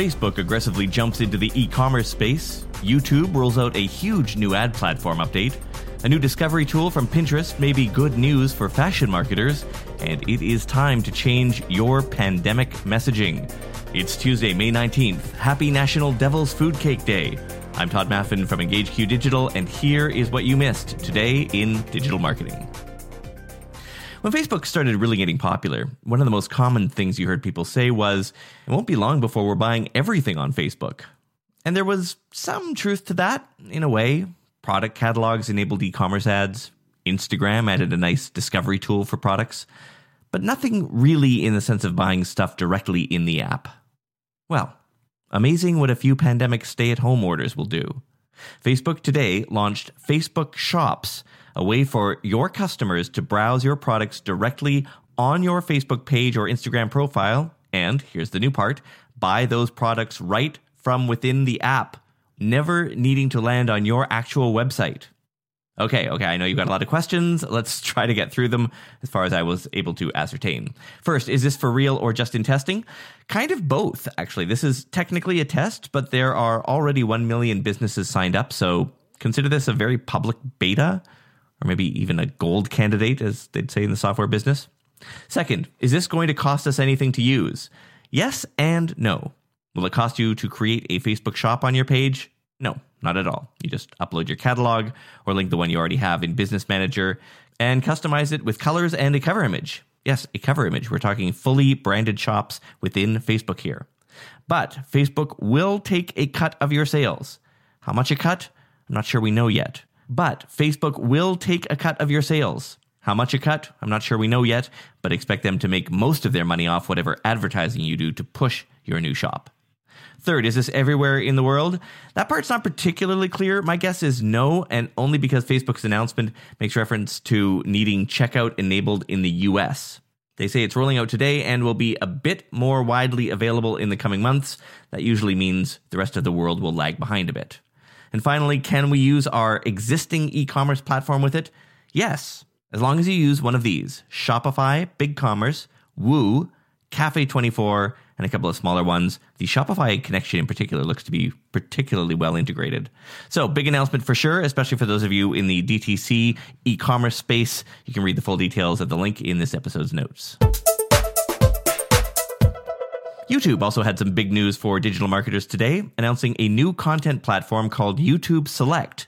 Facebook aggressively jumps into the e commerce space, YouTube rolls out a huge new ad platform update, a new discovery tool from Pinterest may be good news for fashion marketers, and it is time to change your pandemic messaging. It's Tuesday, May 19th. Happy National Devil's Food Cake Day. I'm Todd Maffin from EngageQ Digital, and here is what you missed today in digital marketing. When Facebook started really getting popular, one of the most common things you heard people say was, it won't be long before we're buying everything on Facebook. And there was some truth to that, in a way. Product catalogs enabled e commerce ads, Instagram added a nice discovery tool for products, but nothing really in the sense of buying stuff directly in the app. Well, amazing what a few pandemic stay at home orders will do. Facebook today launched Facebook Shops a way for your customers to browse your products directly on your Facebook page or Instagram profile. And here's the new part buy those products right from within the app, never needing to land on your actual website. Okay, okay, I know you've got a lot of questions. Let's try to get through them as far as I was able to ascertain. First, is this for real or just in testing? Kind of both, actually. This is technically a test, but there are already 1 million businesses signed up, so consider this a very public beta or maybe even a gold candidate, as they'd say in the software business? Second, is this going to cost us anything to use? Yes and no. Will it cost you to create a Facebook shop on your page? No, not at all. You just upload your catalog or link the one you already have in Business Manager and customize it with colors and a cover image. Yes, a cover image. We're talking fully branded shops within Facebook here. But Facebook will take a cut of your sales. How much a cut? I'm not sure we know yet. But Facebook will take a cut of your sales. How much a cut? I'm not sure we know yet, but expect them to make most of their money off whatever advertising you do to push your new shop. Third, is this everywhere in the world? That part's not particularly clear. My guess is no, and only because Facebook's announcement makes reference to needing checkout enabled in the US. They say it's rolling out today and will be a bit more widely available in the coming months. That usually means the rest of the world will lag behind a bit. And finally, can we use our existing e commerce platform with it? Yes, as long as you use one of these Shopify, BigCommerce, Woo, Cafe24, and a couple of smaller ones. The Shopify connection in particular looks to be particularly well integrated. So, big announcement for sure, especially for those of you in the DTC e commerce space. You can read the full details at the link in this episode's notes. YouTube also had some big news for digital marketers today, announcing a new content platform called YouTube Select.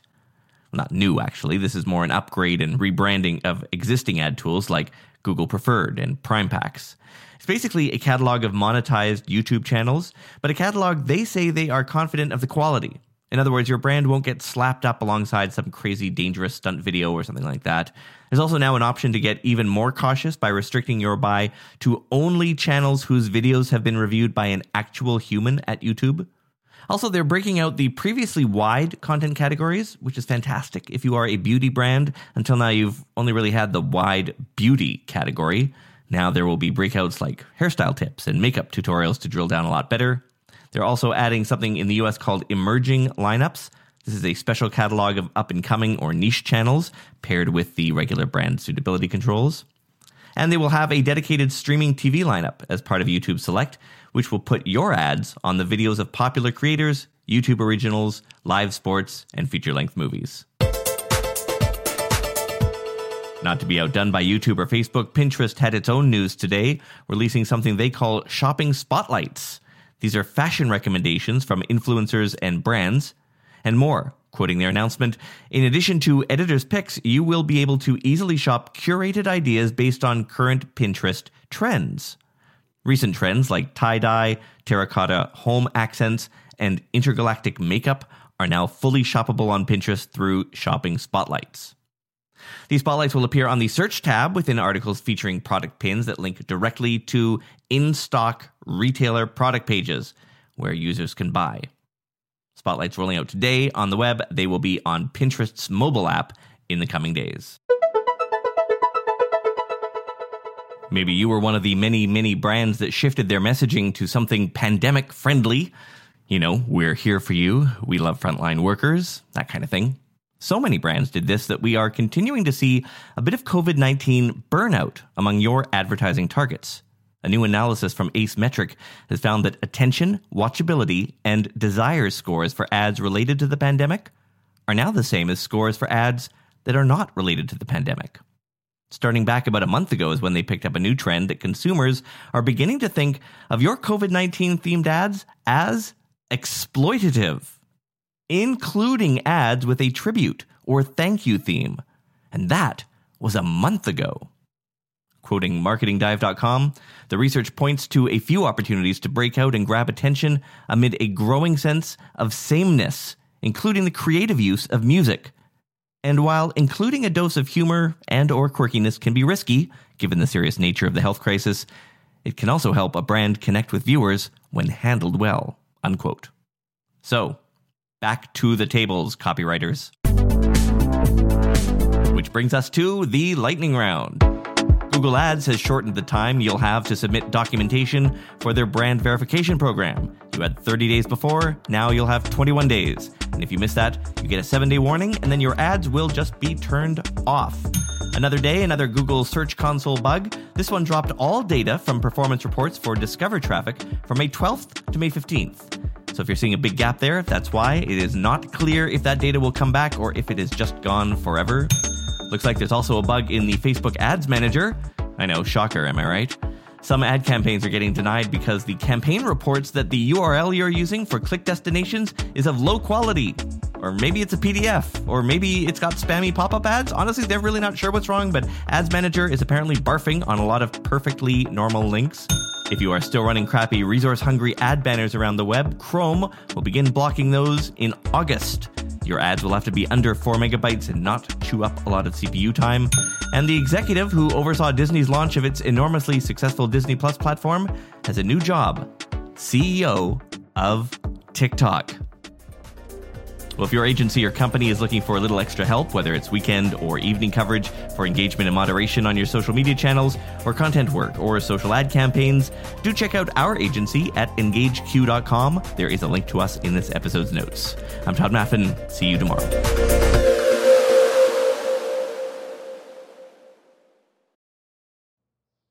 Well, not new, actually. This is more an upgrade and rebranding of existing ad tools like Google Preferred and Prime Packs. It's basically a catalog of monetized YouTube channels, but a catalog they say they are confident of the quality. In other words, your brand won't get slapped up alongside some crazy dangerous stunt video or something like that. There's also now an option to get even more cautious by restricting your buy to only channels whose videos have been reviewed by an actual human at YouTube. Also, they're breaking out the previously wide content categories, which is fantastic. If you are a beauty brand, until now you've only really had the wide beauty category. Now there will be breakouts like hairstyle tips and makeup tutorials to drill down a lot better. They're also adding something in the US called emerging lineups. This is a special catalog of up and coming or niche channels paired with the regular brand suitability controls. And they will have a dedicated streaming TV lineup as part of YouTube Select, which will put your ads on the videos of popular creators, YouTube originals, live sports, and feature length movies. Not to be outdone by YouTube or Facebook, Pinterest had its own news today, releasing something they call shopping spotlights. These are fashion recommendations from influencers and brands, and more. Quoting their announcement, in addition to editor's picks, you will be able to easily shop curated ideas based on current Pinterest trends. Recent trends like tie dye, terracotta home accents, and intergalactic makeup are now fully shoppable on Pinterest through shopping spotlights. These spotlights will appear on the search tab within articles featuring product pins that link directly to in stock retailer product pages where users can buy. Spotlight's rolling out today on the web. They will be on Pinterest's mobile app in the coming days. Maybe you were one of the many, many brands that shifted their messaging to something pandemic friendly. You know, we're here for you. We love frontline workers, that kind of thing. So many brands did this that we are continuing to see a bit of COVID 19 burnout among your advertising targets. A new analysis from Ace Metrix has found that attention, watchability, and desire scores for ads related to the pandemic are now the same as scores for ads that are not related to the pandemic. Starting back about a month ago is when they picked up a new trend that consumers are beginning to think of your COVID 19 themed ads as exploitative, including ads with a tribute or thank you theme. And that was a month ago. Quoting marketingdive.com, the research points to a few opportunities to break out and grab attention amid a growing sense of sameness, including the creative use of music. And while including a dose of humor and or quirkiness can be risky, given the serious nature of the health crisis, it can also help a brand connect with viewers when handled well. Unquote. So, back to the tables, copywriters. Which brings us to the lightning round. Google Ads has shortened the time you'll have to submit documentation for their brand verification program. You had 30 days before, now you'll have 21 days. And if you miss that, you get a seven day warning, and then your ads will just be turned off. Another day, another Google Search Console bug. This one dropped all data from performance reports for Discover traffic from May 12th to May 15th. So if you're seeing a big gap there, that's why. It is not clear if that data will come back or if it is just gone forever. Looks like there's also a bug in the Facebook Ads Manager. I know, shocker, am I right? Some ad campaigns are getting denied because the campaign reports that the URL you're using for click destinations is of low quality. Or maybe it's a PDF, or maybe it's got spammy pop up ads. Honestly, they're really not sure what's wrong, but Ads Manager is apparently barfing on a lot of perfectly normal links. If you are still running crappy, resource hungry ad banners around the web, Chrome will begin blocking those in August. Your ads will have to be under 4 megabytes and not chew up a lot of CPU time. And the executive who oversaw Disney's launch of its enormously successful Disney Plus platform has a new job CEO of TikTok. Well, if your agency or company is looking for a little extra help, whether it's weekend or evening coverage for engagement and moderation on your social media channels, or content work, or social ad campaigns, do check out our agency at engageq.com. There is a link to us in this episode's notes. I'm Todd Maffin. See you tomorrow.